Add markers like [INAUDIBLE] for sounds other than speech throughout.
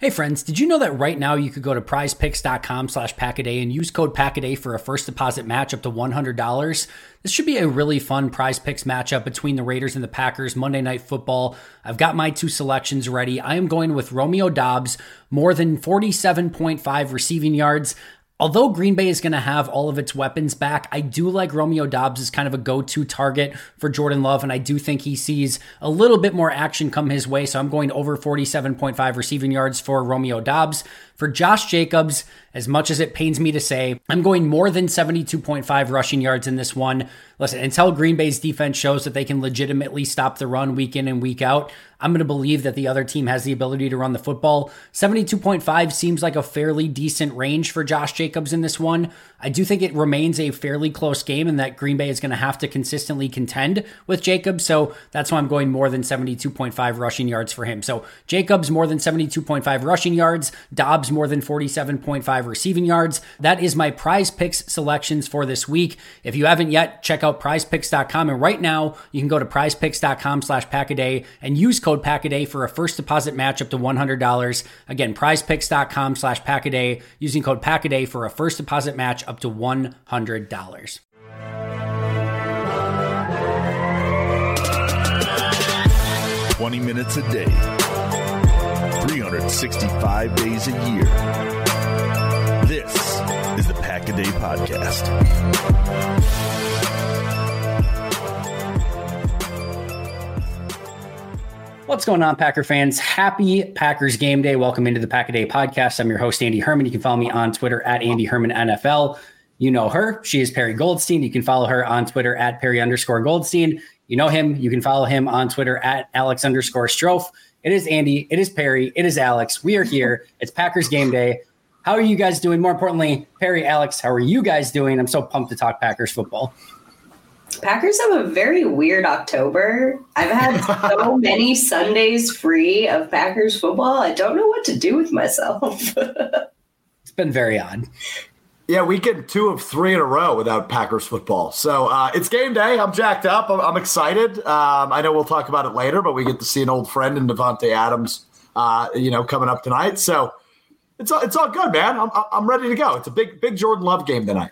Hey friends, did you know that right now you could go to prizepicks.com slash packaday and use code packaday for a first deposit match up to $100? This should be a really fun prize picks matchup between the Raiders and the Packers Monday Night Football. I've got my two selections ready. I am going with Romeo Doubs, more than 47.5 receiving yards. Although Green Bay is going to have all of its weapons back, I do like Romeo Doubs as kind of a go to target for Jordan Love, and I do think he sees a little bit more action come his way. So I'm going over 47.5 receiving yards for Romeo Doubs. For Josh Jacobs, as much as it pains me to say, I'm going more than 72.5 rushing yards in this one. Listen, until Green Bay's defense shows that they can legitimately stop the run week in and week out, I'm going to believe that the other team has the ability to run the football. 72.5 seems like a fairly decent range for Josh Jacobs in this one. I do think it remains a fairly close game and that Green Bay is going to have to consistently contend with Jacobs. So that's why I'm going more than 72.5 rushing yards for him. So Jacobs more than 72.5 rushing yards, Doubs more than 47.5 receiving yards. That is my prize picks selections for this week. If you haven't yet, check out prizepicks.com. And right now you can go to prizepicks.com slash packaday and use code packaday for a first deposit match up to $100. Again, prizepicks.com slash packaday using code packaday for a first deposit match up to $100. Twenty minutes a day, 365 days a year. This is the Pack a Day Podcast. What's going on, Packer fans? Happy Packers game day. Welcome into the Pack a Day podcast. I'm your host, Andy Herman. You can follow me on Twitter at Andy Herman NFL. You know her. She is Perri Goldstein. You can follow her on Twitter at Perri underscore Goldstein. You know him. You can follow him on Twitter at Alex underscore Strofe. It is Andy. It is Perri. It is Alex. We are here. It's Packers game day. How are you guys doing? More importantly, Perri, Alex, how are you guys doing? I'm so pumped to talk Packers football. Packers have a very weird October. I've had so [LAUGHS] many Sundays free of Packers football. I don't know what to do with myself. [LAUGHS] it's been very odd. Yeah, we get two of three in a row without Packers football. So uh, it's game day. I'm jacked up. I'm, I'm excited. Um, I know we'll talk about it later, but we get to see an old friend in Davante Adams, uh, you know, coming up tonight. So it's all, it's all good, man. I'm, I'm ready to go. It's a big big Jordan Love game tonight.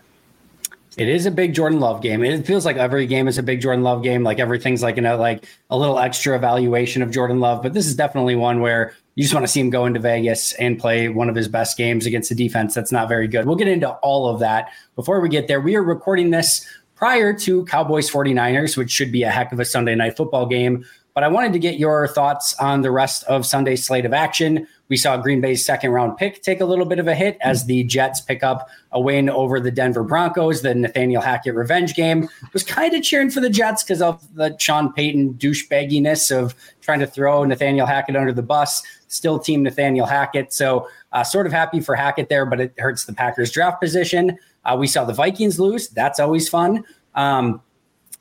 It is a big Jordan Love game. It feels like every game is a big Jordan Love game. Like everything's like you know like a little extra evaluation of Jordan Love, but this is definitely one where you just want to see him go into Vegas and play one of his best games against a defense that's not very good. We'll get into all of that. Before we get there, we are recording this prior to Cowboys 49ers, which should be a heck of a Sunday night football game. But I wanted to get your thoughts on the rest of Sunday's slate of action. We saw Green Bay's second round pick take a little bit of a hit as the Jets pick up a win over the Denver Broncos. The Nathaniel Hackett revenge game was kind of cheering for the Jets because of the Sean Payton douchebagginess of trying to throw Nathaniel Hackett under the bus. Still team Nathaniel Hackett. So, uh, sort of happy for Hackett there, but it hurts the Packers draft position. Uh, we saw the Vikings lose. That's always fun. Um,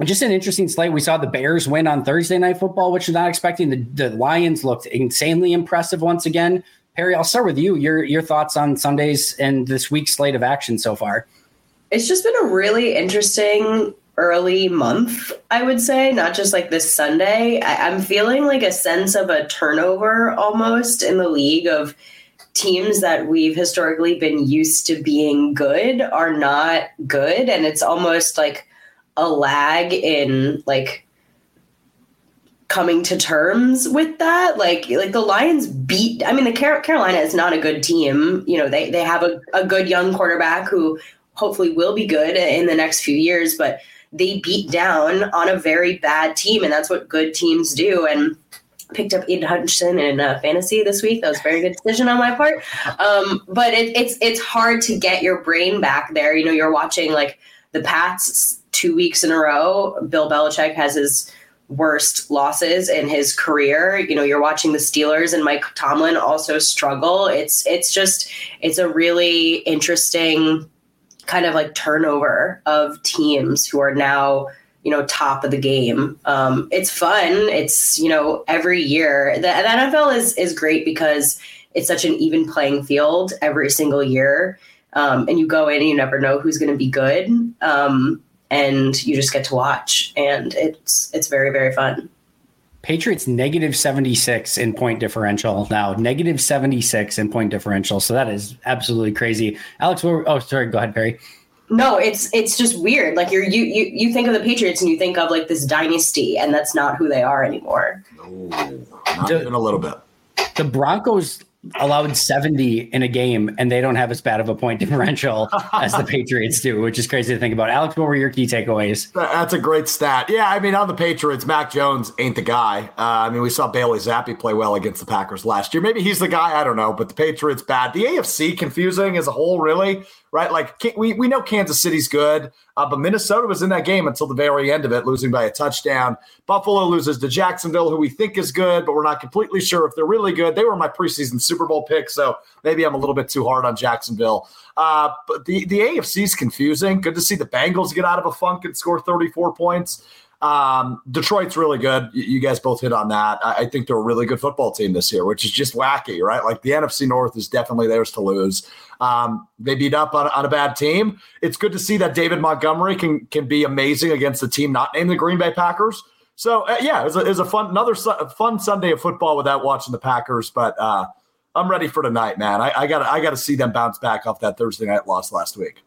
just an interesting slate. We saw the Bears win on Thursday Night Football, which was not expecting. The, the Lions looked insanely impressive once again. Perri, I'll start with you. Your your thoughts on Sundays and this week's slate of action so far? It's just been a really interesting early month, I would say, not just like this Sunday. I, I'm feeling like a sense of a turnover almost in the league of teams that we've historically been used to being good are not good. And it's almost like a lag in like coming to terms with that like like the lions beat i mean the Car- carolina is not a good team you know they they have a, a good young quarterback who hopefully will be good in the next few years but they beat down on a very bad team and that's what good teams do and picked up Aidan Hutchinson in uh, fantasy this week. That was a very good decision on my part. Um, but it, it's it's hard to get your brain back there. You know, you're watching like the Pats two weeks in a row. Bill Belichick has his worst losses in his career. You know, you're watching the Steelers and Mike Tomlin also struggle. It's it's just it's a really interesting kind of like turnover of teams who are now you know top of the game. Um, it's fun. It's you know every year the, the NFL is is great because it's such an even playing field every single year. Um, and you go in and you never know who's going to be good. Um, and you just get to watch and it's it's very very fun Patriots negative 76 in point differential now, negative 76 in point differential. So that is absolutely crazy. Alex, oh, sorry, go ahead, Perri. No, it's it's just weird. Like you're you you you think of the Patriots and you think of like this dynasty, and that's not who they are anymore. No, not the, even a little bit. The Broncos allowed 70 in a game and they don't have as bad of a point differential [LAUGHS] as the Patriots do, which is crazy to think about. Alex, what were your key takeaways? That's a great stat. Yeah, I mean, on the Patriots, Mac Jones ain't the guy. Uh, I mean, we saw Bailey Zappe play well against the Packers last year. Maybe he's the guy. I don't know, but the Patriots bad. The AFC confusing as a whole, really right? Like we, we know Kansas City's good, uh, but Minnesota was in that game until the very end of it, losing by a touchdown. Buffalo loses to Jacksonville, who we think is good, but we're not completely sure if they're really good. They were my preseason Super Bowl pick, so maybe I'm a little bit too hard on Jacksonville. Uh, but the, the AFC is confusing. Good to see the Bengals get out of a funk and score 34 points. Um, Detroit's really good. You guys both hit on that. I think they're a really good football team this year, which is just wacky, right? Like the NFC North is definitely theirs to lose. Um, they beat up on, on, a bad team. It's good to see that David Montgomery can can be amazing against a team not named the Green Bay Packers. So uh, yeah, it was, a, it was, a, fun another su- fun Sunday of football without watching the Packers, but uh, I'm ready for tonight, man. I got I got to see them bounce back off that Thursday night loss last week.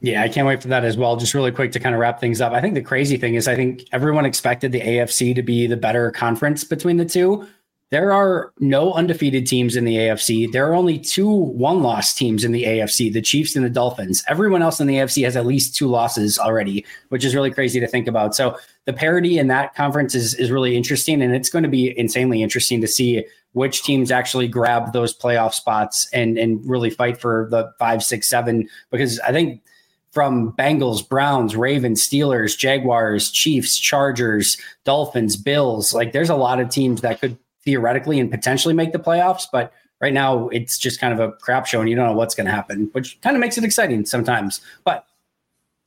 Yeah, I can't wait for that as well. Just really quick to kind of wrap things up. I think the crazy thing is, I think everyone expected the AFC to be the better conference between the two. There are no undefeated teams in the AFC. There are only two one loss teams in the AFC the Chiefs and the Dolphins. Everyone else in the AFC has at least two losses already, which is really crazy to think about. So the parity in that conference is, is really interesting. And it's going to be insanely interesting to see which teams actually grab those playoff spots and, and really fight for the five, six, seven. Because I think from Bengals, Browns, Ravens, Steelers, Jaguars, Chiefs, Chargers, Dolphins, Bills. Like there's a lot of teams that could theoretically and potentially make the playoffs, but right now it's just kind of a crap show and you don't know what's going to happen, which kind of makes it exciting sometimes. But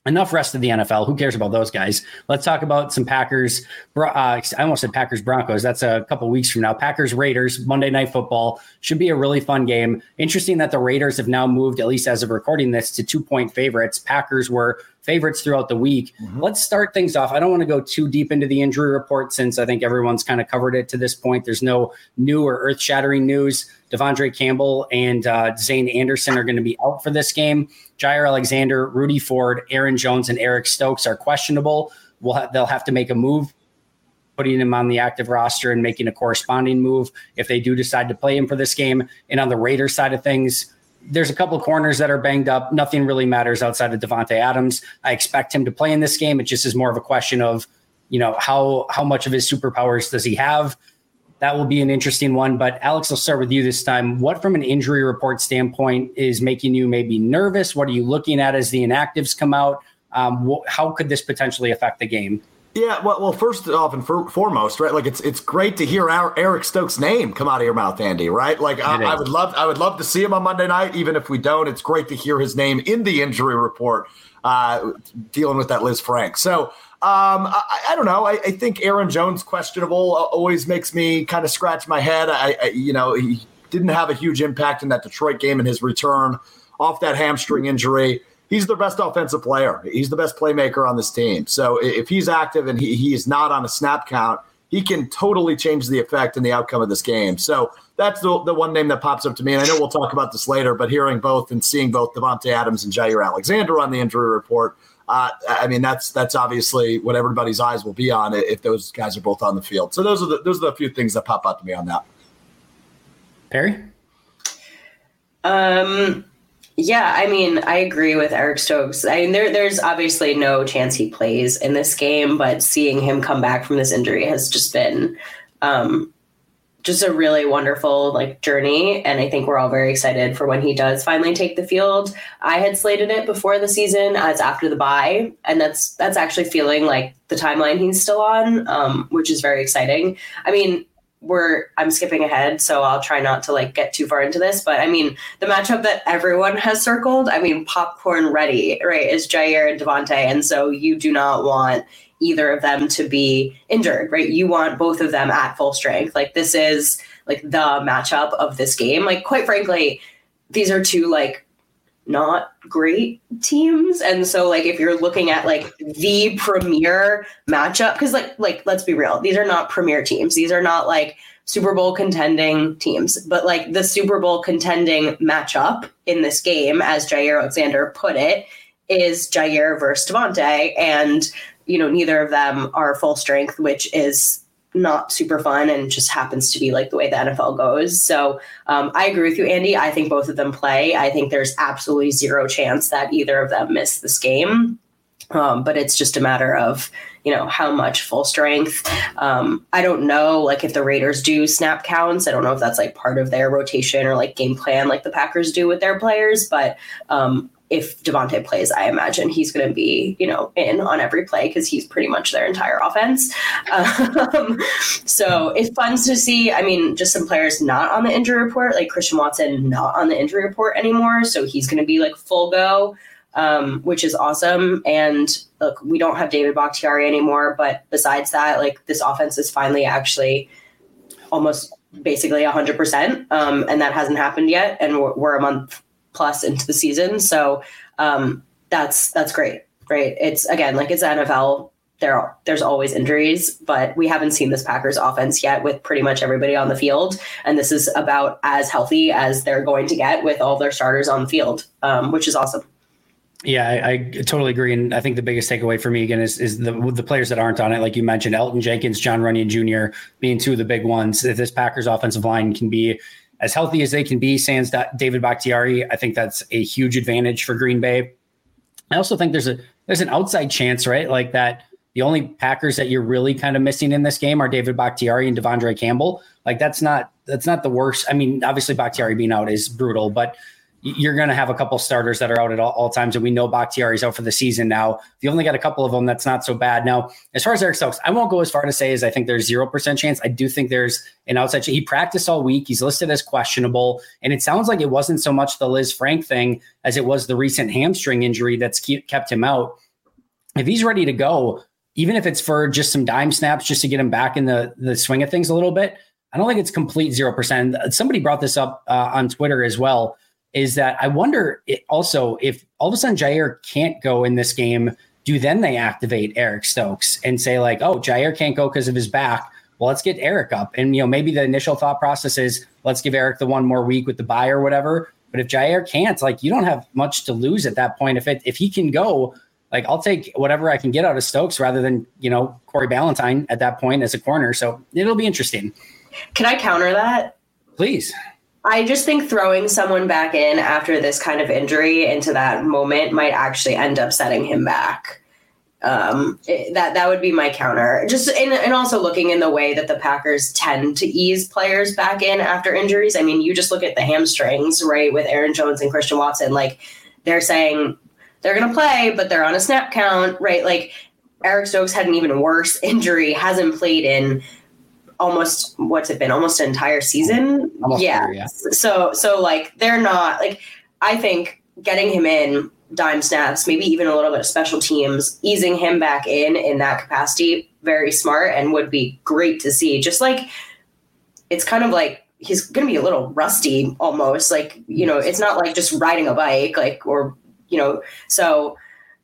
enough rest of the NFL. Who cares about those guys? Let's talk about some Packers. Uh, I almost said Packers Broncos. That's a couple weeks from now. Packers Raiders Monday Night Football should be a really fun game. Interesting that the Raiders have now moved, at least as of recording this, to two point favorites. Packers were favorites throughout the week. Mm-hmm. Let's start things off. I don't want to go too deep into the injury report since I think everyone's kind of covered it to this point. There's no new or earth shattering news. De'Vondre Campbell and uh, Zayne Anderson are going to be out for this game. Jaire Alexander, Rudy Ford, Aaron Jones, and Eric Stokes are questionable. We'll ha- they'll have to make a move putting him on the active roster and making a corresponding move if they do decide to play him for this game. And on the Raiders side of things, there's a couple of corners that are banged up. Nothing really matters outside of Davante Adams. I expect him to play in this game. It just is more of a question of, you know, how how much of his superpowers does he have? That will be an interesting one. But Alex, I'll start with you this time. What, from an injury report standpoint, is making you maybe nervous? What are you looking at as the inactives come out? Um, wh- how could this potentially affect the game? Yeah, well, well, first off and for, foremost, right? Like it's it's great to hear our Eric Stokes' name come out of your mouth, Andy. Right? Like I, I, would love I would love to see him on Monday night, even if we don't. It's great to hear his name in the injury report, uh, dealing with that Lisfranc. So um, I, I, don't know. I, I, think Aaron Jones questionable always makes me kind of scratch my head. I, I you know he didn't have a huge impact in that Detroit game in his return off that hamstring injury he's the best offensive player. He's the best playmaker on this team. So if he's active and he, he is not on a snap count, he can totally change the effect and the outcome of this game. So that's the, the one name that pops up to me. And I know we'll talk about this later, but hearing both and seeing both Davante Adams and Jaire Alexander on the injury report, uh, I mean that's that's obviously what everybody's eyes will be on if those guys are both on the field. So those are the those are the few things that pop out to me on that. Perri. Um, yeah, I mean, I agree with Eric Stokes. I mean, there, there's obviously no chance he plays in this game, but seeing him come back from this injury has just been um, just a really wonderful like journey, and I think we're all very excited for when he does finally take the field. I had slated it before the season as after the bye, and that's that's actually feeling like the timeline he's still on, um, which is very exciting. I mean, we're I'm skipping ahead, so I'll try not to like get too far into this. But I mean, the matchup that everyone has circled, I mean, popcorn ready, right, is Jaire and Davante, and so you do not want either of them to be injured, right? You want both of them at full strength. Like this is like the matchup of this game. Like quite frankly, these are two like not great teams. And so like if you're looking at like the premier matchup because like like let's be real these are not premier teams. These are not like super bowl contending teams. But like the super bowl contending matchup in this game as jaire alexander put it is jaire versus davante and you know neither of them are full strength which is not super fun and just happens to be like the way the NFL goes. So um, I agree with you, Andy. I think both of them play. I think there's absolutely zero chance that either of them miss this game. Um, but it's just a matter of you know how much full strength. Um, I don't know like if the Raiders do snap counts. I don't know if that's like part of their rotation or like game plan like the Packers do with their players. But um, if Davante plays, I imagine he's going to be, you know, in on every play because he's pretty much their entire offense. Um, [LAUGHS] so it's fun to see. I mean, just some players not on the injury report, like Christian Watson, not on the injury report anymore. So he's going to be like full go, um, which is awesome. And look, we don't have David Bakhtiari anymore, but besides that, like this offense is finally actually almost basically 100%. Um, and that hasn't happened yet. And we're, we're a month plus into the season. So um, that's that's great, right? It's again like it's NFL. There there's always injuries, but we haven't seen this Packers offense yet with pretty much everybody on the field, and this is about as healthy as they're going to get with all their starters on the field, um, which is awesome. Yeah, I, I, totally agree, and I think the biggest takeaway for me again is is the the players that aren't on it, like you mentioned, Elgton Jenkins, Jon Runyan Jr. being two of the big ones. If this Packers offensive line can be as healthy as they can be, sans David Bakhtiari, I think that's a huge advantage for Green Bay. I also think there's a there's an outside chance, right? Like that the only Packers that you're really kind of missing in this game are David Bakhtiari and De'Vondre Campbell. Like that's not that's not the worst. I mean, obviously Bakhtiari being out is brutal, but you're going to have a couple starters that are out at all, all, times, and we know Bakhtiari's out for the season now. If you only got a couple of them, that's not so bad. Now, as far as Eric Stokes, I won't go as far to say as I think there's zero percent chance. I do think there's an outside. He practiced all week. He's listed as questionable, and it sounds like it wasn't so much the Lisfranc thing as it was the recent hamstring injury that's kept him out. If he's ready to go, even if it's for just some dime snaps, just to get him back in the the swing of things a little bit, I don't think it's complete zero percent. Somebody brought this up uh, on Twitter as well is that I wonder also if all of a sudden Jaire can't go in this game, do then they activate Eric Stokes and say like, oh, Jaire can't go because of his back. Well, let's get Eric up. And you know, maybe the initial thought process is let's give Eric the one more week with the bye or whatever. But if Jaire can't, like you don't have much to lose at that point. If it if he can go, like I'll take whatever I can get out of Stokes rather than, you know, Corey Ballentine at that point as a corner. So it'll be interesting. Can I counter that? Please. I just think throwing someone back in after this kind of injury into that moment might actually end up setting him back. Um, it, that that would be my counter. Just in, and also looking in the way that the Packers tend to ease players back in after injuries. I mean, you just look at the hamstrings, right, with Aaron Jones and Christian Watson. Like they're saying they're going to play, but they're on a snap count, right? Like Eric Stokes had an even worse [LAUGHS] injury, hasn't played in almost what's it been almost an entire season Almost yeah. there, yeah. so so like they're not like i think getting him in dime snaps maybe even a little bit of special teams easing him back in in that capacity very smart and would be great to see just like it's kind of like he's going to be a little rusty almost like you know it's not like just riding a bike like or you know so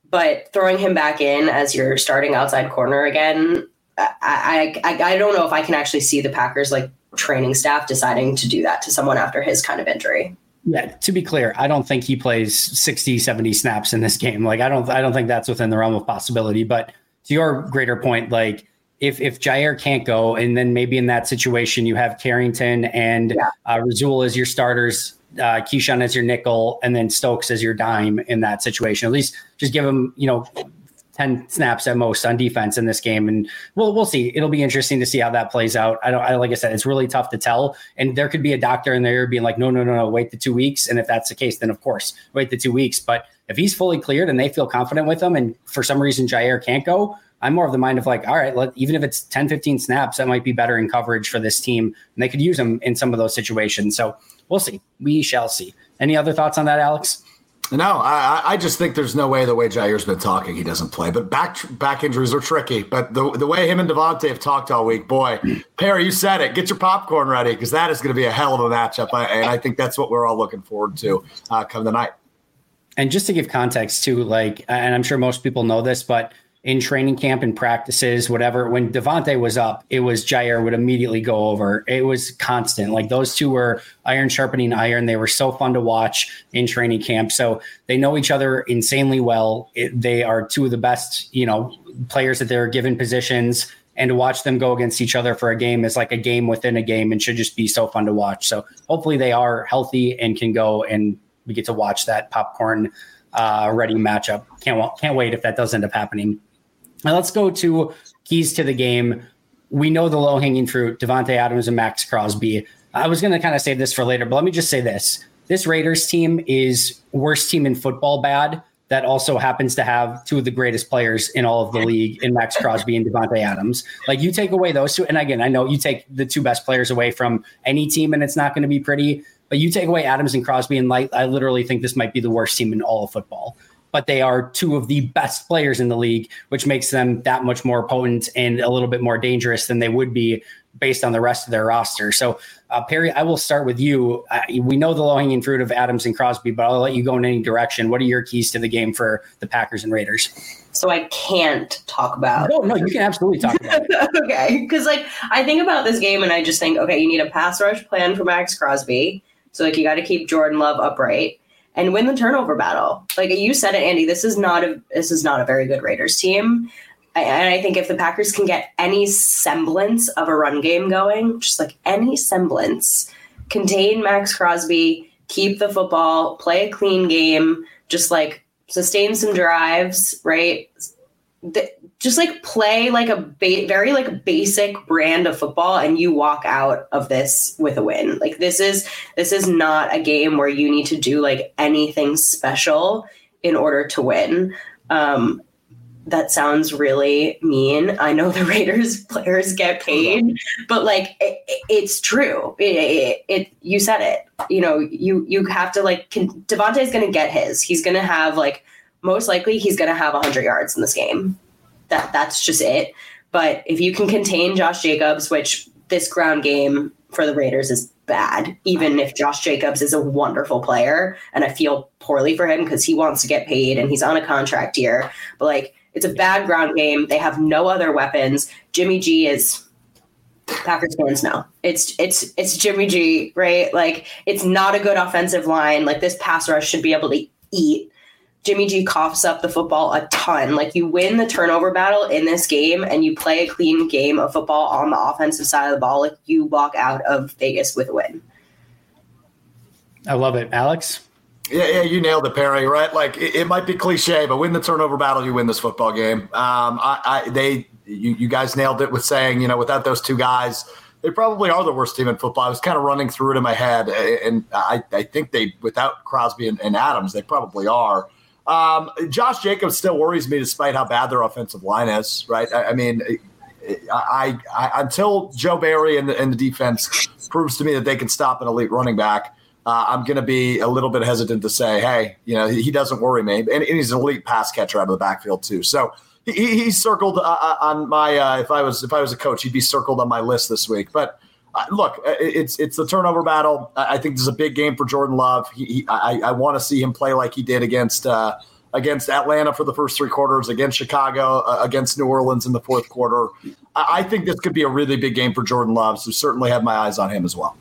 but throwing him back in as your starting outside corner again I, I I don't know if I can actually see the Packers like training staff deciding to do that to someone after his kind of injury. Yeah, to be clear, I don't think he plays 60, 70 snaps in this game. Like I don't I don't think that's within the realm of possibility. But to your greater point, like if if Jaire can't go, and then maybe in that situation you have Carrington and Yeah. uh, Rasul as your starters, uh, Keisean as your nickel, and then Stokes as your dime in that situation. At least just give him, you know, 10 snaps at most on defense in this game. And we'll, we'll see. It'll be interesting to see how that plays out. I don't, I, like I said, it's really tough to tell. And there could be a doctor in there being like, no, no, no, no, wait the two weeks. And if that's the case, then of course, wait the two weeks. But if he's fully cleared and they feel confident with him, and for some reason Jaire can't go, I'm more of the mind of like, all right, let, even if it's 10, 15 snaps, that might be better in coverage for this team. And they could use him in some of those situations. So we'll see. We shall see. Any other thoughts on that, Alex? No, I, I just think there's no way the way Jaire's been talking, he doesn't play. But back back injuries are tricky. But the the way him and Davante have talked all week, boy, [CLEARS THROAT] Perri, you said it. Get your popcorn ready because that is going to be a hell of a matchup, I, and I think that's what we're all looking forward to uh, come the night. and just to give context too, like, and I'm sure most people know this, but in training camp and practices, whatever, when Davante was up, it was Jaire would immediately go over. It was constant. Like those two were iron sharpening iron. They were so fun to watch in training camp. So they know each other insanely well. It, they are two of the best, you know, players that they're given positions. And to watch them go against each other for a game is like a game within a game and should just be so fun to watch. So hopefully they are healthy and can go and we get to watch that popcorn uh, ready matchup. Can't can't wait if that does end up happening. Now let's go to keys to the game. We know the low hanging fruit: Davante Adams and Maxx Crosby. I was going to kind of save this for later, but let me just say this: this Raiders team is worst team in football bad. That also happens to have two of the greatest players in all of the league in Maxx Crosby and Davante Adams. Like you take away those two, and again, I know you take the two best players away from any team, and it's not going to be pretty. But you take away Adams and Crosby, and like I literally think this might be the worst team in all of football. But they are two of the best players in the league, which makes them that much more potent and a little bit more dangerous than they would be based on the rest of their roster. So, uh, Perri, I will start with you. Uh, we know the low hanging fruit of Adams and Crosby, but I'll let you go in any direction. What are your keys to the game for the Packers and Raiders? So I can't talk about. No, no, you can absolutely talk about it. [LAUGHS] okay, because like I think about this game and I just think, okay, you need a pass rush plan for Maxx Crosby. So like you got to keep Jordan Love upright and win the turnover battle. Like you said it, Andy. This is not a this is not a very good Raiders team. And I think if the Packers can get any semblance of a run game going, just like any semblance, contain Maxx Crosby, keep the football, play a clean game, just like sustain some drives, right? Th- just like play like a ba- very like basic brand of football and you walk out of this with a win. Like this is this is not a game where you need to do like anything special in order to win. Um that sounds really mean. I know the [LAUGHS] Raiders players get paid, but like it, it- it's true. It, it, it you said it. You know, you you have to like can, Davante's going to get his. He's going to have like most likely he's going to have 100 yards in this game. That that's just it. But if you can contain Josh Jacobs, which this ground game for the Raiders is bad, even if Josh Jacobs is a wonderful player, and I feel poorly for him because he wants to get paid and he's on a contract year. But like, it's a bad ground game. They have no other weapons. Jimmy G is Packers fans know it's it's it's Jimmy G, right? Like, it's not a good offensive line. Like this pass rush should be able to eat Jimmy G coughs up the football a ton. Like you win the turnover battle in this game and you play a clean game of football on the offensive side of the ball, like you walk out of Vegas with a win. I love it. Alex? Yeah, yeah, you nailed it, Perri. Right? Like it, it, might be cliche, but win the turnover battle, you win this football game. Um, I, I, they, you, you guys nailed it with saying, you know, without those two guys, they probably are the worst team in football. I was kind of running through it in my head, and I, I think they, without Crosby and, and Adams, they probably are. Um, Josh Jacobs still worries me, despite how bad their offensive line is. Right? I, I mean, I, I, until Joe Barry and the, and the defense proves to me that they can stop an elite running back. Uh, I'm going to be a little bit hesitant to say, hey, you know, he, he doesn't worry me, and, and, he's an elite pass catcher out of the backfield too. So he, he's circled uh, uh, on my. Uh, if I was if I was a coach, he'd be circled on my list this week. But look, uh, it's it's the turnover battle. I think this is a big game for Jordan Love. He, he, I, I want to see him play like he did against uh, against Atlanta for the first three quarters, against Chicago, uh, against New Orleans in the fourth quarter. I, I, think this could be a really big game for Jordan Love. So certainly have my eyes on him as well.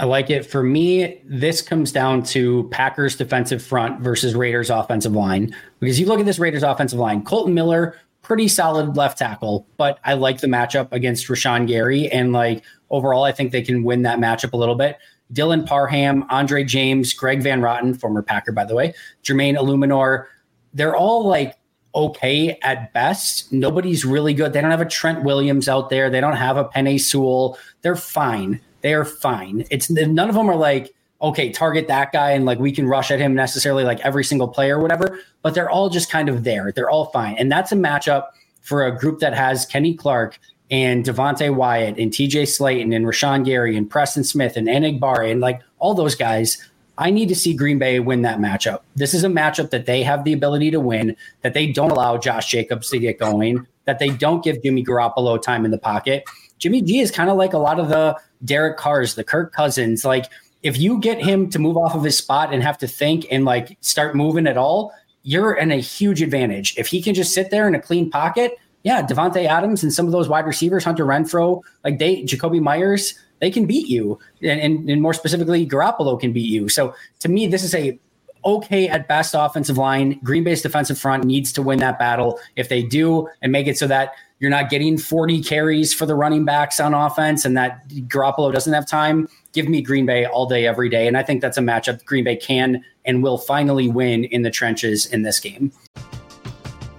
I like it. For me, this comes down to Packers defensive front versus Raiders offensive line. Because you look at this Raiders offensive line, Colton Miller, pretty solid left tackle, but I like the matchup against Rashan Gary. And like overall, I think they can win that matchup a little bit. Dylan Parham, Andre James, Greg Van Roten, former Packer, by the way, Jermaine Eluemunor, they're all like okay at best. Nobody's really good. They don't have a Trent Williams out there. They don't have a Penei Sewell. They're fine. They are fine. It's none of them are like, okay, target that guy and like we can rush at him necessarily like every single player or whatever, but they're all just kind of there. They're all fine. And that's a matchup for a group that has Kenny Clark and Devonte Wyatt and TJ Slaton and Rashan Gary and Preston Smith and Enagbare and like all those guys. I need to see Green Bay win that matchup. This is a matchup that they have the ability to win, that they don't allow Josh Jacobs to get going, that they don't give Jimmy Garoppolo time in the pocket. Jimmy G is kind of like a lot of the Derek Carrs, the Kirk Cousins. Like if you get him to move off of his spot and have to think and like start moving at all, you're in a huge advantage. If he can just sit there in a clean pocket, yeah, Davante Adams and some of those wide receivers, Hunter Renfrow, like they, Jakobi Meyers, they can beat you, and, and, and more specifically, Garoppolo can beat you. So to me, this is a okay at best offensive line. Green Bay's defensive front needs to win that battle. If they do and make it so that you're not getting 40 carries for the running backs on offense and that Garoppolo doesn't have time, give me Green Bay all day, every day. And I think that's a matchup Green Bay can and will finally win in the trenches in this game.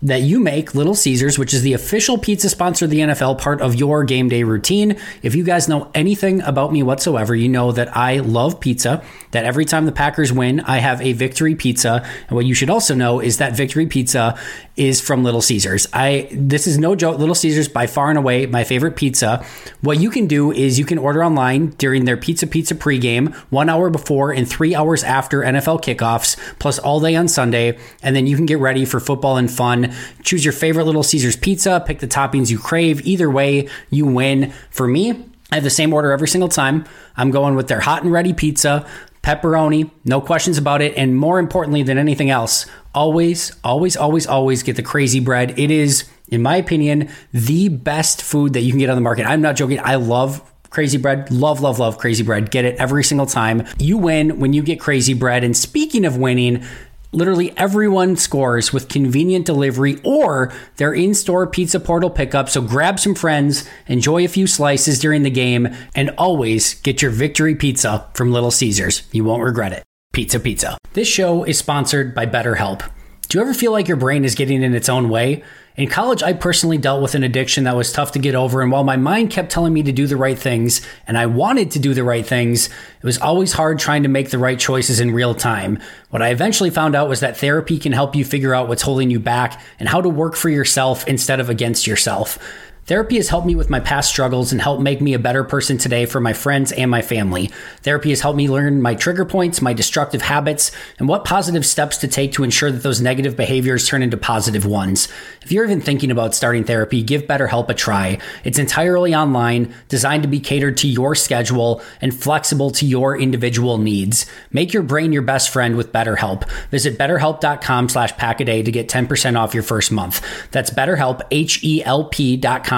that you make Little Caesars, which is the official pizza sponsor of the NFL, part of your game day routine. If you guys know anything about me whatsoever, you know that I love pizza, that every time the Packers win, I have a victory pizza. And what you should also know is that victory pizza is from Little Caesars. I this is no joke. Little Caesars by far and away my favorite pizza. What you can do is you can order online during their Pizza Pizza pregame, one hour before and three hours after NFL kickoffs, plus all day on Sunday, and then you can get ready for football and fun. Choose your favorite Little Caesars pizza, pick the toppings you crave. Either way, you win. For me, I have the same order every single time. I'm going with their hot and ready pizza, pepperoni, no questions about it. And more importantly than anything else, always, always, always, always get the crazy bread. It is, in my opinion, the best food that you can get on the market. I'm not joking. I love Crazy bread, love, love, love crazy bread. Get it every single time. You win when you get crazy bread. And speaking of winning, Literally everyone scores with convenient delivery or their in store pizza portal pickup. So grab some friends, enjoy a few slices during the game, and always get your victory pizza from Little Caesars. You won't regret it. Pizza Pizza. This show is sponsored by BetterHelp. Do you ever feel like your brain is getting in its own way? In college, I personally dealt with an addiction that was tough to get over, and while my mind kept telling me to do the right things, and I wanted to do the right things, it was always hard trying to make the right choices in real time. What I eventually found out was that therapy can help you figure out what's holding you back and how to work for yourself instead of against yourself. Therapy has helped me with my past struggles and helped make me a better person today for my friends and my family. Therapy has helped me learn my trigger points, my destructive habits, and what positive steps to take to ensure that those negative behaviors turn into positive ones. If you're even thinking about starting therapy, give BetterHelp a try. It's entirely online, designed to be catered to your schedule, and flexible to your individual needs. Make your brain your best friend with BetterHelp. Visit betterhelp.com slash packaday to get 10% off your first month. That's betterhelp, H-E-L-P dot com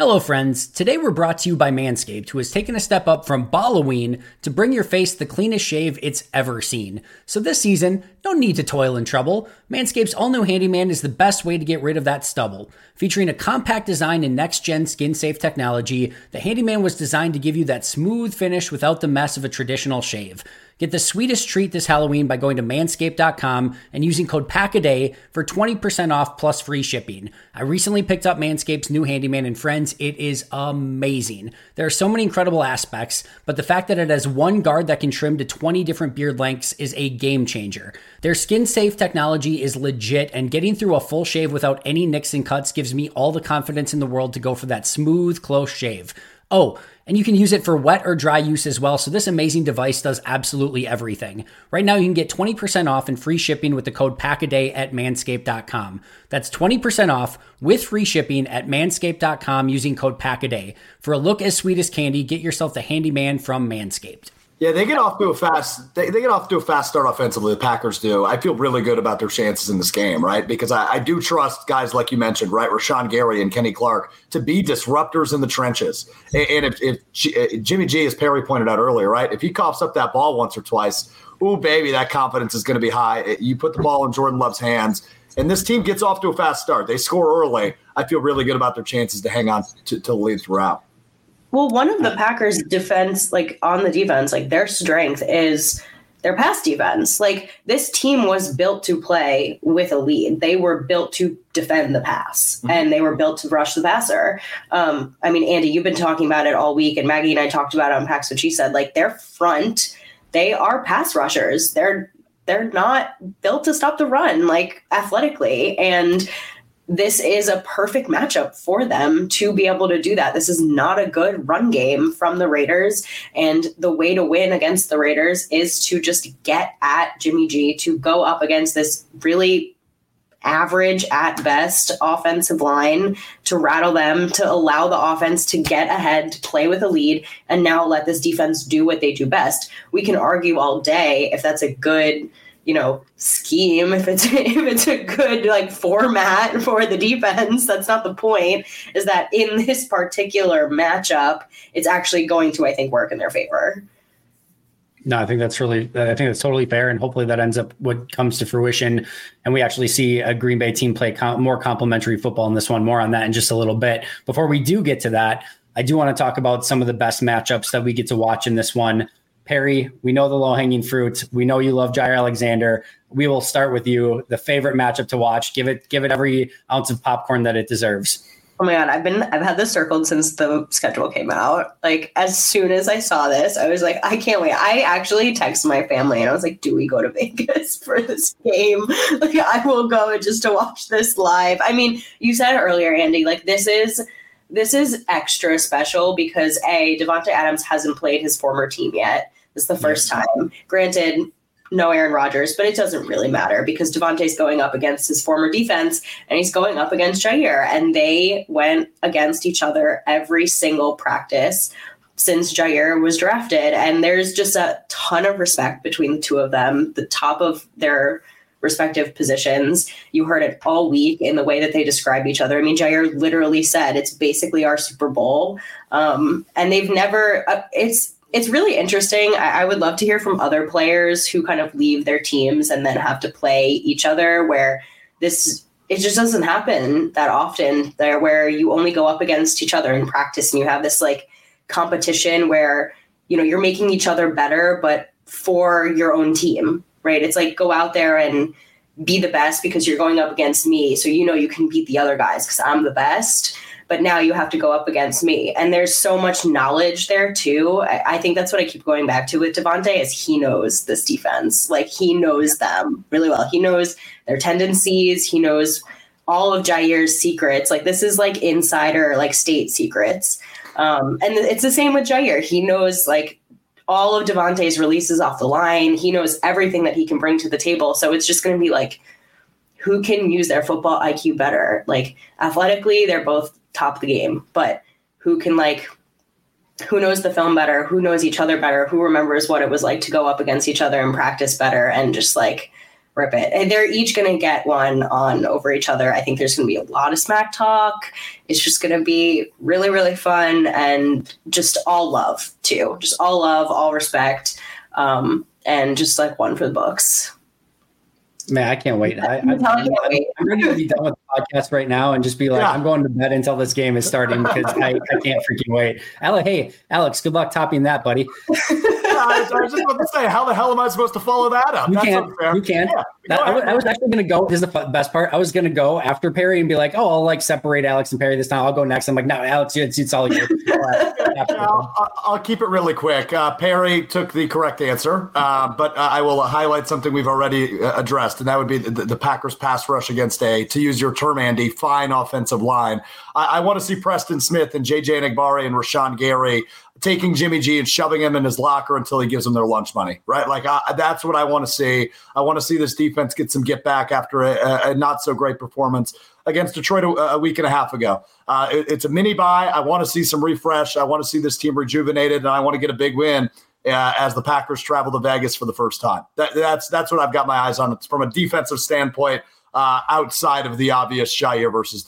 Hello, friends. Today we're brought to you by Manscaped, who has taken a step up from Halloween to bring your face the cleanest shave it's ever seen. So this season, no need to toil and trouble. Manscaped's all new Handyman is the best way to get rid of that stubble. Featuring a compact design and next gen skin safe technology, the Handyman was designed to give you that smooth finish without the mess of a traditional shave. Get the sweetest treat this Halloween by going to manscaped.com and using code PACKADAY for 20% off plus free shipping. I recently picked up Manscaped's new Handyman and Friends. It is amazing. There are so many incredible aspects, but the fact that it has one guard that can trim to 20 different beard lengths is a game changer. Their skin safe technology is legit, and getting through a full shave without any nicks and cuts gives me all the confidence in the world to go for that smooth, close shave. Oh, and you can use it for wet or dry use as well. So this amazing device does absolutely everything. Right now, you can get 20% off and free shipping with the code PACKADAY at manscaped.com. That's 20% off with free shipping at manscaped.com using code PACKADAY. For a look as sweet as candy, get yourself the handyman from Manscaped. Yeah, they get off to a fast. They, they get off to a fast start offensively. The Packers do. I feel really good about their chances in this game, right? Because I, I do trust guys like you mentioned, right, Rashan Gary and Kenny Clark to be disruptors in the trenches. And, if, if uh, Jimmy G, as Perri pointed out earlier, right, if he coughs up that ball once or twice, ooh baby, that confidence is going to be high. You put the ball in Jordan Love's hands, and this team gets off to a fast start. They score early. I feel really good about their chances to hang on to, to the lead throughout. Well, one of the Packers' defense, like on the defense, like their strength is their pass defense. Like this team was built to play with a lead. They were built to defend the pass mm-hmm. and they were built to rush the passer. Um, I mean, Andy, you've been talking about it all week, and Maggie and I talked about it on Packs what she said. Like their front, they are pass rushers. They're they're not built to stop the run like athletically. And this is a perfect matchup for them to be able to do that. This is not a good run game from the Raiders. And the way to win against the Raiders is to just get at Jimmy G, to go up against this really average at best offensive line to rattle them, to allow the offense to get ahead, to play with a lead, and now let this defense do what they do best. We can argue all day if that's a good you know scheme if it's [LAUGHS] if it's a good like format for the defense that's not the point is that in this particular matchup it's actually going to i think work in their favor No, I think that's really, I think that's totally fair. And hopefully that ends up what comes to fruition. And we actually see a Green Bay team play com- more complementary football in this one. More on that in just a little bit. Before we do get to that, I do want to talk about some of the best matchups that we get to watch in this one. Perri, we know the low hanging fruit. We know you love Jaire Alexander. We will start with you. The favorite matchup to watch. Give it, give it every ounce of popcorn that it deserves. Oh my god, I've been I've had this circled since the schedule came out. Like as soon as I saw this, I was like, I can't wait. I actually texted my family and I was like, Do we go to [LAUGHS] Vegas for this game? [LAUGHS] Like I will go just to watch this live. I mean, you said earlier, Andy, like this is this is extra special because a Davante Adams hasn't played his former team yet. Is the first time. Granted, no Aaron Rodgers, but it doesn't really matter because Davante's going up against his former defense and he's going up against Jaire. And they went against each other every single practice since Jaire was drafted. And there's just a ton of respect between the two of them, the top of their respective positions. You heard it all week in the way that they describe each other. I mean, Jaire literally said it's basically our Super Bowl. Um, and they've never, uh, it's, it's really interesting. I, I, would love to hear from other players who kind of leave their teams and then have to play each other where this it just doesn't happen that often there where you only go up against each other in practice and you have this like competition where you know you're making each other better but for your own team right? It's like go out there and be the best because you're going up against me. So you know you can beat the other guys because i'm the best but now you have to go up against me. And there's so much knowledge there too. I, I think that's what I keep going back to with Davante is he knows this defense. Like he knows them really well. He knows their tendencies. He knows all of Jaire's secrets. Like this is like insider, like state secrets. Um, and it's the same with Jaire. He knows like all of Davante's releases off the line. He knows everything that he can bring to the table. So it's just going to be like, who can use their football IQ better? Like athletically, they're both top the game, but who can like who knows the film better, who knows each other better, who remembers what it was like to go up against each other and practice better and just like rip it. And they're each going to get one on over each other. I think there's going to be a lot of smack talk. It's just going to be really, really fun and just all love too. Just all love, all respect, um, and just like one for the books. Man, I can't wait. I, am [LAUGHS] ready to be done with the podcast right now and just be like, yeah. I'm going to bed until this game is starting because I, I can't freaking wait. Alex, hey, Alex, good luck topping that, buddy. [LAUGHS] I, was, I, was, just about to say, how the hell am I supposed to follow that up? You That's can. Unfair. You can. Yeah, that, I, was, I, was, actually going to go. This is the best part. I was going to go after Perri and be like, oh, I'll like separate Alex and Perri this time. I'll go next. I'm like, no, Alex, it's, it's all you. [LAUGHS] I'll, I'll, keep it really quick. Uh, Perri took the correct answer, uh, but uh, I will highlight something we've already uh, addressed, and that would be the, the, Packers pass rush against a, to use your term, Andy, fine offensive line. I, I want to see Preston Smith and JJ Enagbare and Rashan Gary taking Jimmy G and shoving him in his locker until he gives them their lunch money, right? Like I, that's what I want to see. I want to see this defense get some get back after a, a not so great performance against Detroit a, a week and a half ago. Uh, it, it's a mini bye. I want to see some refresh. I want to see this team rejuvenated, and I want to get a big win. Uh, as the Packers travel to Vegas for the first time, that, that's that's what I've got my eyes on. It's from a defensive standpoint, uh, outside of the obvious Jaire versus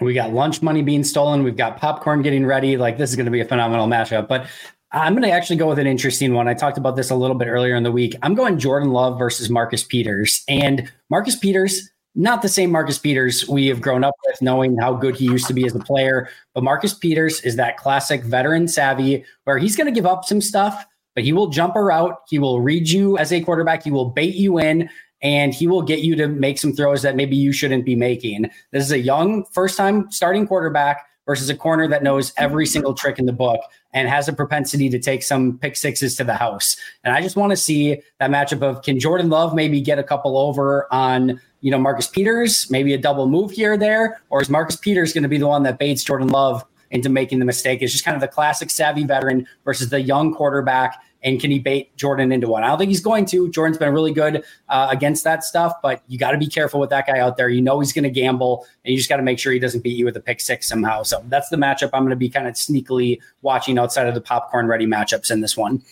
We got lunch money being stolen. We've got popcorn getting ready. Like this is going to be a phenomenal matchup. But I'm going to actually go with an interesting one. I talked about this a little bit earlier in the week. I'm going Jordan Love versus Marcus Peters. And Marcus Peters, not the same Marcus Peters we have grown up with, knowing how good he used to be as a player. But Marcus Peters is that classic veteran savvy where he's going to give up some stuff, but he will jump a route. He will read you as a quarterback. He will bait you in and he will get you to make some throws that maybe you shouldn't be making. This is a young first time starting quarterback versus a corner that knows every single trick in the book and has a propensity to take some pick sixes to the house. And I just want to see that matchup of can Jordan Love maybe get a couple over on, you know, Marcus Peters, maybe a double move here or there, or is Marcus Peters going to be the one that baits Jordan Love into making the mistake? It's just kind of the classic savvy veteran versus the young quarterback and can he bait Jordan into one? I don't think he's going to. Jordan's been really good uh, against that stuff, but you got to be careful with that guy out there. You know he's going to gamble, and you just got to make sure he doesn't beat you with a pick six somehow. So that's the matchup I'm going to be kind of sneakily watching outside of the popcorn ready matchups in this one.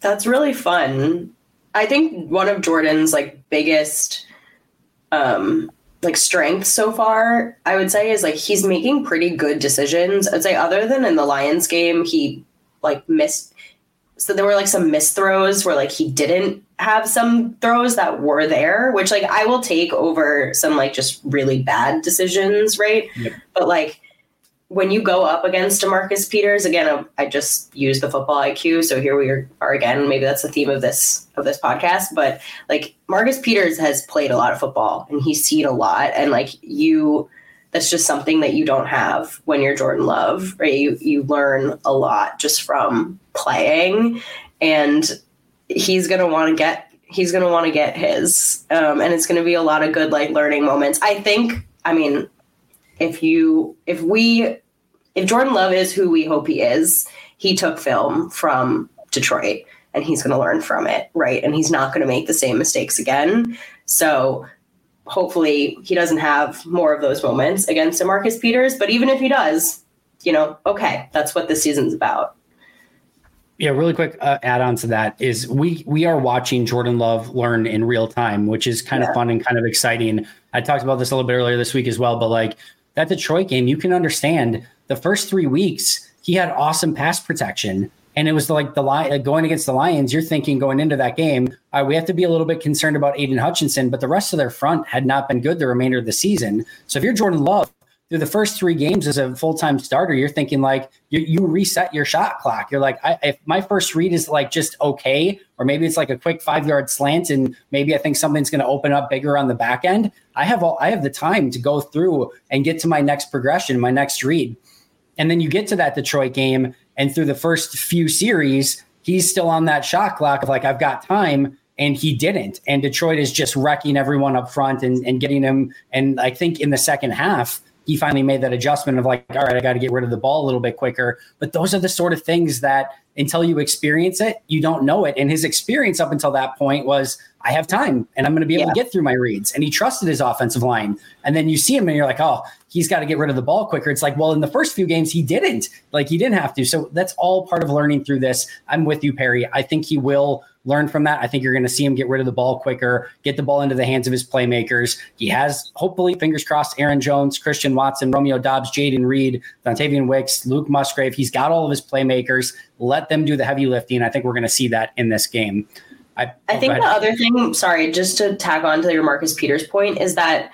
That's really fun. I think one of Jordan's like biggest um like strengths so far, I would say, is like he's making pretty good decisions. I'd say other than in the Lions game, he like missed so there were like some missed throws where like he didn't have some throws that were there, which like I will take over some like just really bad decisions, right? Yep. But like when you go up against Marcus Peters, again, um, I just use the football IQ. So here we are again. Maybe that's the theme of this of this podcast. But like Marcus Peters has played a lot of football and he's seen a lot, and like you, that's just something that you don't have when you're Jordan Love, right? You you learn a lot just from playing, and he's gonna want to get he's gonna want to get his, um, and it's gonna be a lot of good like learning moments. I think. I mean, if you if we if Jordan Love is who we hope he is, he took film from Detroit and he's going to learn from it, right? And he's not going to make the same mistakes again. So hopefully he doesn't have more of those moments against Marcus Peters, but even if he does, you know, okay, that's what this season's about. Yeah, really quick uh, add on to that is we we are watching Jordan Love learn in real time, which is kind yeah. of fun and kind of exciting. I talked about this a little bit earlier this week as well, but like that Detroit game, you can understand the first three weeks, he had awesome pass protection. And it was like the line going against the Lions. You're thinking going into that game, we have to be a little bit concerned about Aidan Hutchinson, but the rest of their front had not been good the remainder of the season. So if you're Jordan Love, through the first three games as a full time starter, you're thinking like you, you reset your shot clock. You're like, I, if my first read is like just okay, or maybe it's like a quick five yard slant, and maybe I think something's going to open up bigger on the back end. I have all I have the time to go through and get to my next progression, my next read, and then you get to that Detroit game, and through the first few series, he's still on that shot clock of like I've got time, and he didn't. And Detroit is just wrecking everyone up front and, and getting him. And I think in the second half he finally made that adjustment of like, all right, I got to get rid of the ball a little bit quicker. But those are the sort of things that until you experience it, you don't know it. And his experience up until that point was, I have time and I'm going to be able yeah. to get through my reads. And he trusted his offensive line. And then you see him and you're like, oh, he's got to get rid of the ball quicker. It's like, well, in the first few games, he didn't. Like, he didn't have to. So that's all part of learning through this. I'm with you, Perri. I think he will learn from that. I think you're going to see him get rid of the ball quicker, get the ball into the hands of his playmakers. He has, hopefully, fingers crossed, Aaron Jones, Christian Watson, Romeo Doubs, Jayden Reed, Dontayvion Wicks, Luke Musgrave. He's got all of his playmakers. Let them do the heavy lifting. I think we're going to see that in this game. I, I oh, think the other thing, sorry, just to tag on to your Marcus Peters point, is that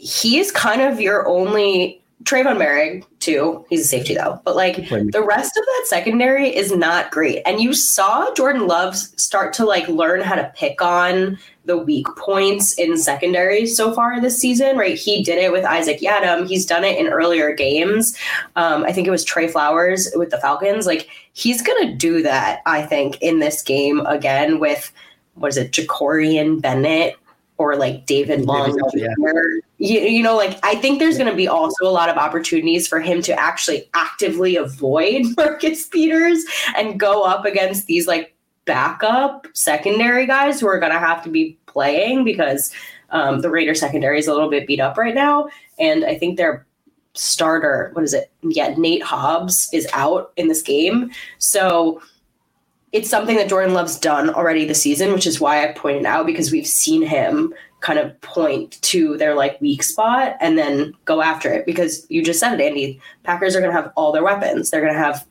he is kind of your only Tre'von Moehrig too. He's a safety though, but like the rest of that secondary is not great. And you saw Jordan Love start to like learn how to pick on the weak points in secondary so far this season. Right? He did it with Isaac Yiadom. He's done it in earlier games. Um, I think it was Trey Flowers with the Falcons. Like he's gonna do that. I think in this game again with what is it, Jakorian Bennett or like David Long Jr. You, you know, like I think there's going to be also a lot of opportunities for him to actually actively avoid [LAUGHS] Marcus Peters and go up against these like backup secondary guys who are going to have to be playing because um, the Raider secondary is a little bit beat up right now. And I think their starter, what is it? Yeah, Nate Hobbs is out in this game. So it's something that Jordan Love's done already this season, which is why I pointed out because we've seen him kind of point to their like weak spot and then go after it. Because you just said it, Andy. Packers are going to have all their weapons. They're going to have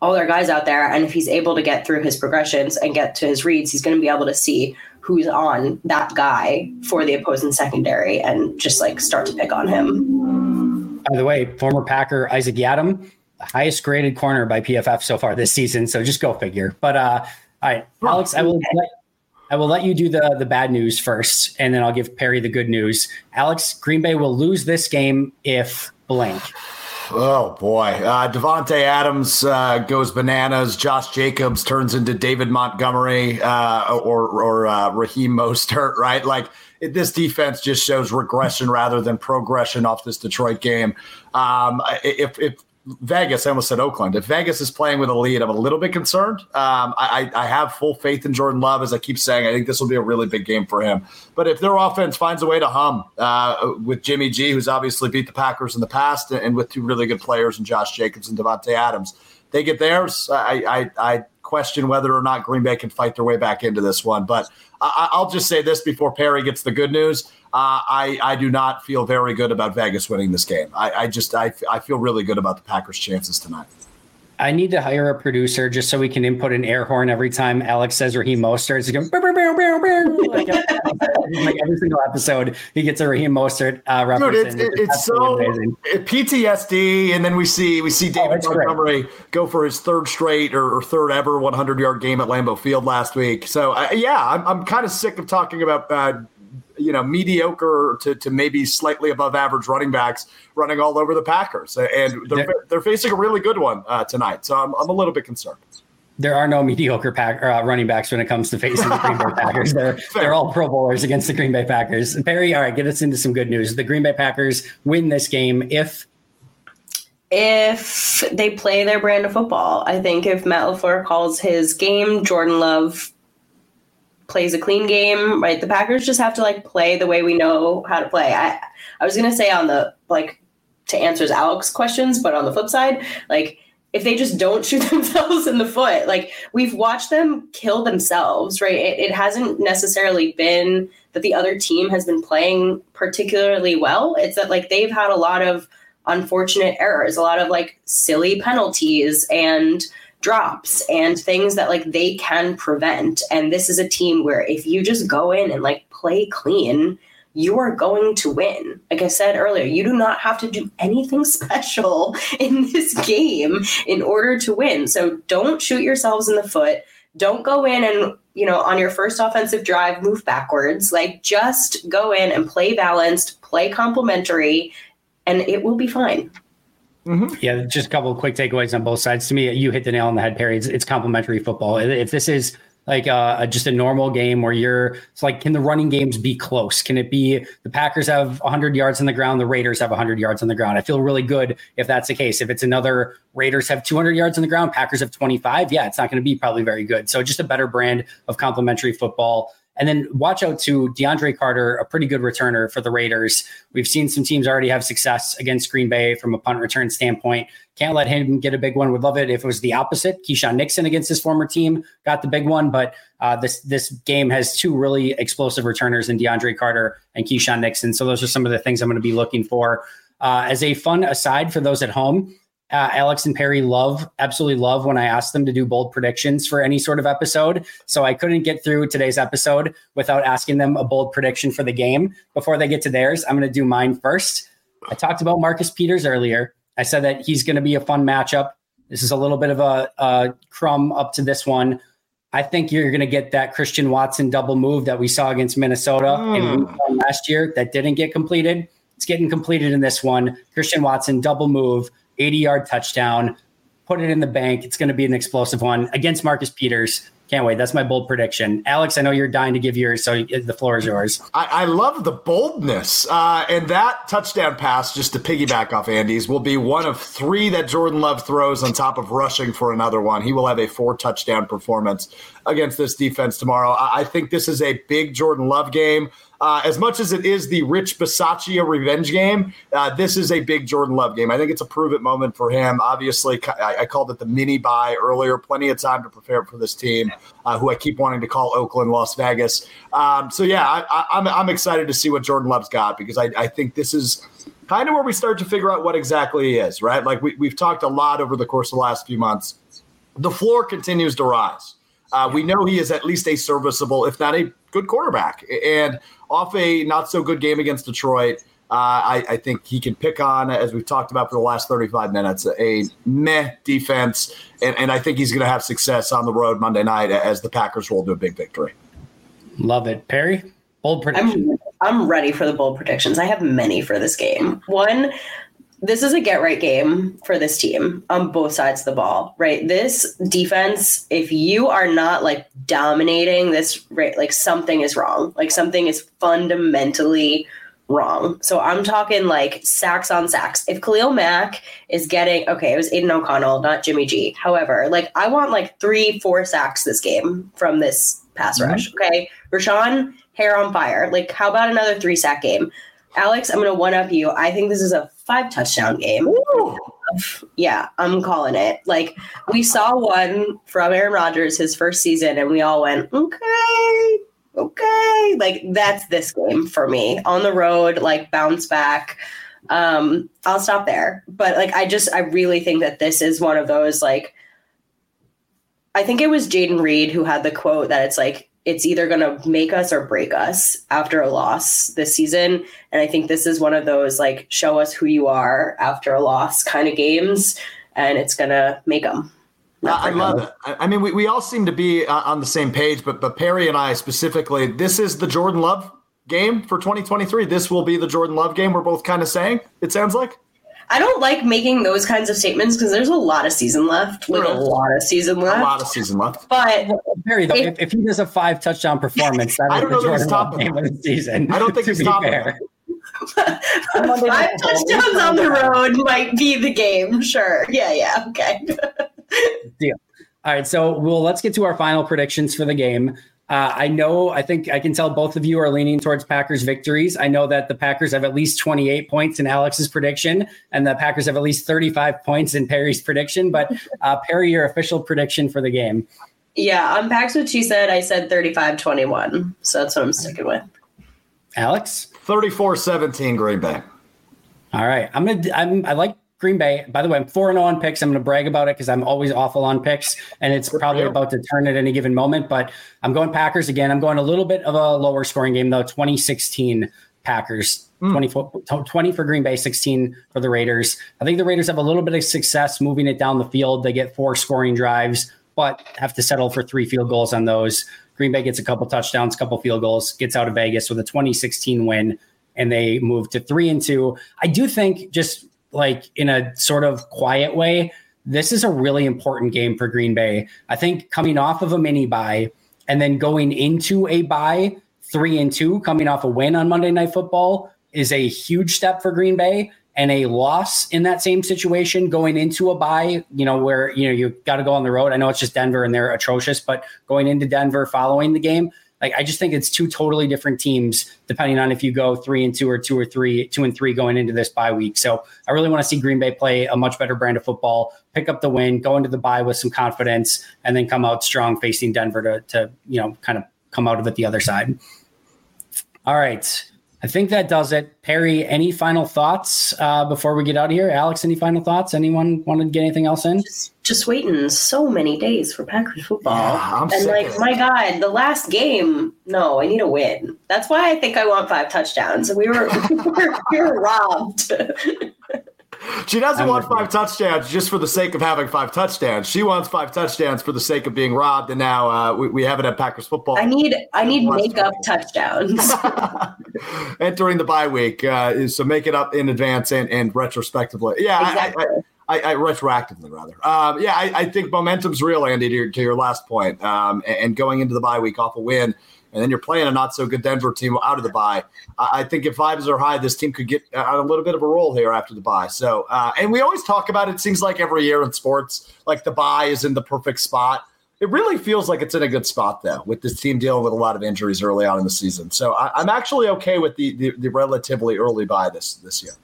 all their guys out there, and if he's able to get through his progressions and get to his reads, he's going to be able to see who's on that guy for the opposing secondary and just like start to pick on him. By the way, former Packer Isaac Yiadom highest graded corner by PFF so far this season. So just go figure. But uh, all right, Alex, I will let, I will let you do the the bad news first, and then I'll give Perri the good news. Alex, Green Bay will lose this game if blank. Oh boy, uh, Davante Adams uh, goes bananas. Josh Jacobs turns into David Montgomery uh, or or uh, Raheem Mostert, right? Like it, this defense just shows regression rather than progression off this Detroit game. Um, if if Vegas, I almost said Oakland. If Vegas is playing with a lead, I'm a little bit concerned. Um, I, I, have full faith in Jordan Love, as I keep saying. I think this will be a really big game for him. But if their offense finds a way to hum uh, with Jimmy G, who's obviously beat the Packers in the past, and with two really good players in Josh Jacobs and Davante Adams, they get theirs. I, I, I question whether or not Green Bay can fight their way back into this one. But I, I'll just say this before Perri gets the good news. Uh, I, I do not feel very good about Vegas winning this game. I, I just I, I feel really good about the Packers' chances tonight. I need to hire a producer just so we can input an air horn every time Alex says Raheem Mostert. It's going like, [LAUGHS] like every single episode, he gets a Raheem Mostert uh, reference. Dude, it's, it, it's so amazing. PTSD, and then we see we see oh, David oh, Montgomery great. go for his third straight or, or, third ever 100 yard game at Lambeau Field last week. So uh, yeah, I'm, I'm kind of sick of talking about uh, you know mediocre to, to maybe slightly above average running backs running all over the Packers, and they're they're, they're facing a really good one uh, tonight. So I'm I'm a little bit concerned. There are no mediocre pack, uh, running backs when it comes to facing the Green Bay [LAUGHS] Packers. They're they're all Pro Bowlers against the Green Bay Packers. Perri, all right, get us into some good news. The Green Bay Packers win this game if if they play their brand of football. I think if Matt LaFleur calls his game, Jordan Love plays a clean game, right? The Packers just have to like play the way we know how to play. I I was gonna say on the like to answers Alex questions, but on the flip side, like if they just don't [LAUGHS] shoot themselves in the foot, like we've watched them kill themselves, right? It, it hasn't necessarily been that the other team has been playing particularly well. It's that like they've had a lot of unfortunate errors, a lot of like silly penalties and drops and things that like they can prevent. And this is a team where if you just go in and like play clean, you are going to win. Like I said earlier, you do not have to do anything [LAUGHS] special in this game in order to win. So don't shoot yourselves in the foot. Don't go in and, you know, on your first offensive drive, move backwards. Like just go in and play balanced, play complementary, and it will be fine. Mm-hmm. Yeah, just a couple of quick takeaways on both sides. To me, you hit the nail on the head, Perri. It's, it's complementary football. If this is like uh, just a normal game where you're, it's like, can the running games be close? Can it be the Packers have 100 yards on the ground, the Raiders have 100 yards on the ground? I feel really good if that's the case. If it's another Raiders have 200 yards on the ground, Packers have 25, yeah, it's not going to be probably very good. So just a better brand of complementary football. And then watch out to DeAndre Carter, a pretty good returner for the Raiders. We've seen some teams already have success against Green Bay from a punt return standpoint. Can't let him get a big one. Would love it if it was the opposite. Keisean Nixon against his former team got the big one, but uh, this this game has two really explosive returners in DeAndre Carter and Keisean Nixon. So those are some of the things I'm going to be looking for. Uh, as a fun aside for those at home, uh, Alex and Perri love, absolutely love when I ask them to do bold predictions for any sort of episode. So I couldn't get through today's episode without asking them a bold prediction for the game. Before they get to theirs, I'm going to do mine first. I talked about Marcus Peters earlier. I said that he's going to be a fun matchup. This is a little bit of a, a crumb up to this one. I think you're going to get that Christian Watson double move that we saw against Minnesota mm. in last year that didn't get completed. It's getting completed in this one. Christian Watson double move 80 yard touchdown. Put it in the bank. It's going to be an explosive one against Marcus Peters. Can't wait. That's my bold prediction. Alex, I know you're dying to give yours, so the floor is yours. I, I love the boldness. Uh, and that touchdown pass, just to piggyback off Andy's, will be one of three that Jordan Love throws on top of rushing for another one. He will have a four touchdown performance against this defense tomorrow. I, think this is a big Jordan Love game. Uh, as much as it is the Rich Bisaccia revenge game, uh, this is a big Jordan Love game. I think it's a prove it moment for him. Obviously, I, I called it the mini bye earlier. Plenty of time to prepare for this team, uh, who I keep wanting to call Oakland, Las Vegas. Um, so yeah, I, am I'm, I'm excited to see what Jordan Love's got because I, I think this is kind of where we start to figure out what exactly he is. Right, like we, we've talked a lot over the course of the last few months. The floor continues to rise. Uh, we know he is at least a serviceable, if not a good quarterback. And off a not so good game against Detroit, uh, I, I, think he can pick on, as we've talked about for the last 35 minutes, a meh defense. And, and I think he's going to have success on the road Monday night as the Packers roll to a big victory. Love it. Perri, bold prediction. I'm, I'm ready for the bold predictions. I have many for this game. One, this is a get right game for this team on both sides of the ball, right? This defense, if you are not like dominating this, right, like something is wrong. Like something is fundamentally wrong. So I'm talking like sacks on sacks. If Khalil Mack is getting okay, it was Aidan O'Connell, not Jimmy G. However, like I want like three, four sacks this game from this pass mm-hmm. rush. Okay. Rashan, hair on fire. Like, how about another three sack game? Alex, I'm gonna one up you. I think this is a five touchdown game. Ooh. Yeah, I'm calling it. Like we saw one from Aaron Rodgers his first season, and we all went, okay, okay. Like that's this game for me on the road. Like bounce back. Um, I'll stop there. But like, I just, I really think that this is one of those like, I think it was Jayden Reed who had the quote that it's like, it's either going to make us or break us after a loss this season. And I think this is one of those like, show us who you are after a loss kind of games. And it's going to make them. I love it. I mean, we, we all seem to be uh, on the same page, but but Perri and I specifically, this is the Jordan Love game for 2023. This will be the Jordan Love game. We're both kind of saying it sounds like. I don't like making those kinds of statements because there's a lot of season left. Like a lot of season left. A lot of season left. But Perri, though, if, if he does a five touchdown performance, that I don't the know that he's Jordan game of the season. I don't think to he's be fair. [LAUGHS] five touchdowns on the road might be the game. Sure. Yeah. Yeah. Okay. [LAUGHS] Deal. All right, so well, let's get to our final predictions for the game. Uh, I know, I think I can tell both of you are leaning towards Packers victories. I know that the Packers have at least 28 points in Alex's prediction, and the Packers have at least 35 points in Perri's prediction. But uh, Perri, your official prediction for the game. yeah. On Pax what she said, I said 35 21. So that's what I'm sticking with. Alex? 34-17 Green Bay. All right, I'm gonna. I'm. I like Green Bay. By the way, I'm four and on picks. I'm gonna brag about it because I'm always awful on picks, and it's probably about to turn at any given moment. But I'm going Packers again. I'm going a little bit of a lower scoring game though. 2016 Packers. 24, 20 for Green Bay, 16 for the Raiders. I think the Raiders have a little bit of success moving it down the field. They get four scoring drives, but have to settle for three field goals on those. Green Bay gets a couple touchdowns, couple field goals, gets out of Vegas with a 2016 win, and they move to three and two. I do think, just like in a sort of quiet way, this is a really important game for Green Bay. I think coming off of a mini bye and then going into a bye three and two, coming off a win on Monday Night Football is a huge step for Green Bay. And a loss in that same situation going into a bye, you know, where you know you got to go on the road. I know it's just Denver and they're atrocious, but going into Denver following the game, like I just think it's two totally different teams depending on if you go three and two or two or three, two and three going into this bye week. So I really want to see Green Bay play a much better brand of football, pick up the win, go into the bye with some confidence, and then come out strong facing Denver to to you know kind of come out of it the other side. All right. I think that does it. Perri, any final thoughts uh, before we get out of here? Alex, any final thoughts? Anyone want to get anything else in? Just waiting so many days for Packers football. Yeah, and like, my God, the last game, no, I need a win. That's why I think I want five touchdowns. We were [LAUGHS] we were, we were robbed. [LAUGHS] She doesn't want five touchdowns just for the sake of having five touchdowns. She wants five touchdowns for the sake of being robbed. And now uh, we, we have it at Packers football. I need I need makeup touchdowns. [LAUGHS] entering the bye week. Uh, so make it up in advance and, and retrospectively. Yeah, Exactly. I, I, I, retroactively rather. Um, yeah, I, I think momentum's real, Andy. To your, to your last point, um, and, going into the bye week off a win, and then you're playing a not so good Denver team out of the bye. I, I think if vibes are high, this team could get on a little bit of a roll here after the bye. So, uh, and we always talk about it. Seems like every year in sports, like the bye is in the perfect spot. It really feels like it's in a good spot though, with this team dealing with a lot of injuries early on in the season. So I, I'm actually okay with the, the the relatively early bye this this year.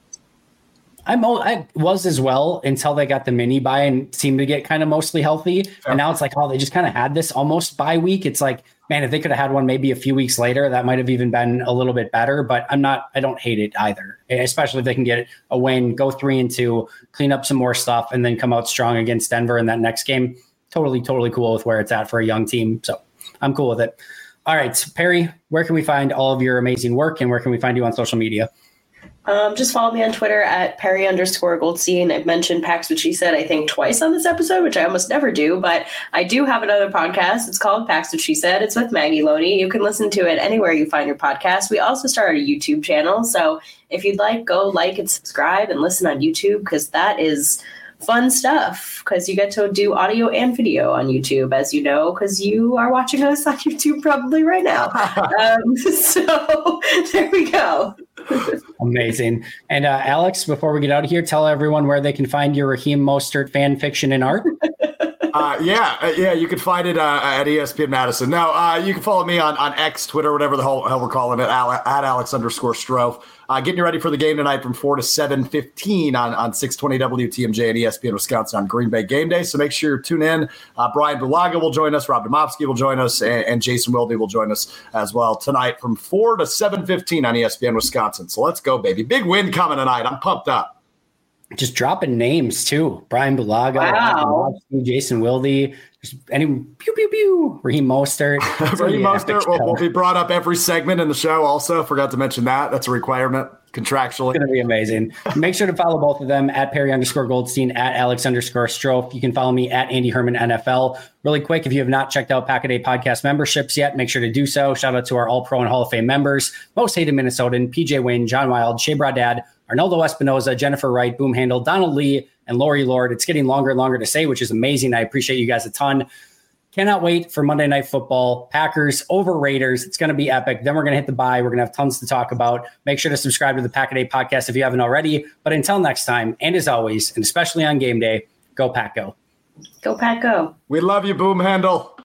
I'm I was as well until they got the mini bye and seemed to get kind of mostly healthy. And now it's like, oh, they just kind of had this almost bye week. It's like, man, if they could have had one maybe a few weeks later, that might have even been a little bit better. But I'm not, I don't hate it either, especially if they can get a win, go three and two, clean up some more stuff, and then come out strong against Denver in that next game. Totally, totally cool with where it's at for a young team. So I'm cool with it. All right, Perri, where can we find all of your amazing work and where can we find you on social media? Um, just follow me on Twitter at Perri underscore Goldstein. I've mentioned Pax, which she said, I think twice on this episode, which I almost never do, but I do have another podcast. It's called Pax, which she said. It's with Maggie Loney. You can listen to it anywhere you find your podcast. We also started a YouTube channel. So if you'd like, go like and subscribe and listen on YouTube because that is fun stuff because you get to do audio and video on YouTube, as you know, because you are watching us on [LAUGHS] YouTube probably right now. [LAUGHS] um, [LAUGHS] so there we go. Amazing. And uh, Alex, before we get out of here, tell everyone where they can find your Raheem Mostert fan fiction and art. Uh, yeah, uh, yeah, you can find it uh, at ESPN Madison. Now, uh, you can follow me on, on X, Twitter, whatever the hell, hell we're calling it, at Alex underscore Strofe. Uh, getting you ready for the game tonight from 4 to 7.15 on, on 620 WTMJ and ESPN Wisconsin on Green Bay Game Day. So make sure you tune in. Uh, Brian Bulaga will join us. Rob Demovsky will join us. And, and Jason Wilde will join us as well tonight from 4 to 7.15 on ESPN Wisconsin. So let's go, baby. Big win coming tonight. I'm pumped up just dropping names too. Brian Bulaga, wow. Jason Wilde, any pew pew pew. Raheem Mostert. [LAUGHS] Raheem Mostert will, will, be brought up every segment in the show. Also, forgot to mention that. That's a requirement contractually. It's going to be amazing. Make sure to follow both of them at Perri underscore Goldstein at Alex underscore Strofe. You can follow me at Andy Herman NFL. Really quick, if you have not checked out Pack a Day podcast memberships yet, make sure to do so. Shout out to our All Pro and Hall of Fame members: Most Hated Minnesotan, PJ Wynn, John Wild, Shea Dad, Arnaldo Espinoza, Jennifer Wright, Boom Handle, Donald Lee, and Lori Lord. It's getting longer and longer to say, which is amazing. I appreciate you guys a ton. Cannot wait for Monday Night Football. Packers over Raiders. It's going to be epic. Then we're going to hit the bye. We're going to have tons to talk about. Make sure to subscribe to the Pack a Day podcast if you haven't already. But until next time, and as always, and especially on game day, go Pack Go. Go Pack Go. We love you, Boom Handle.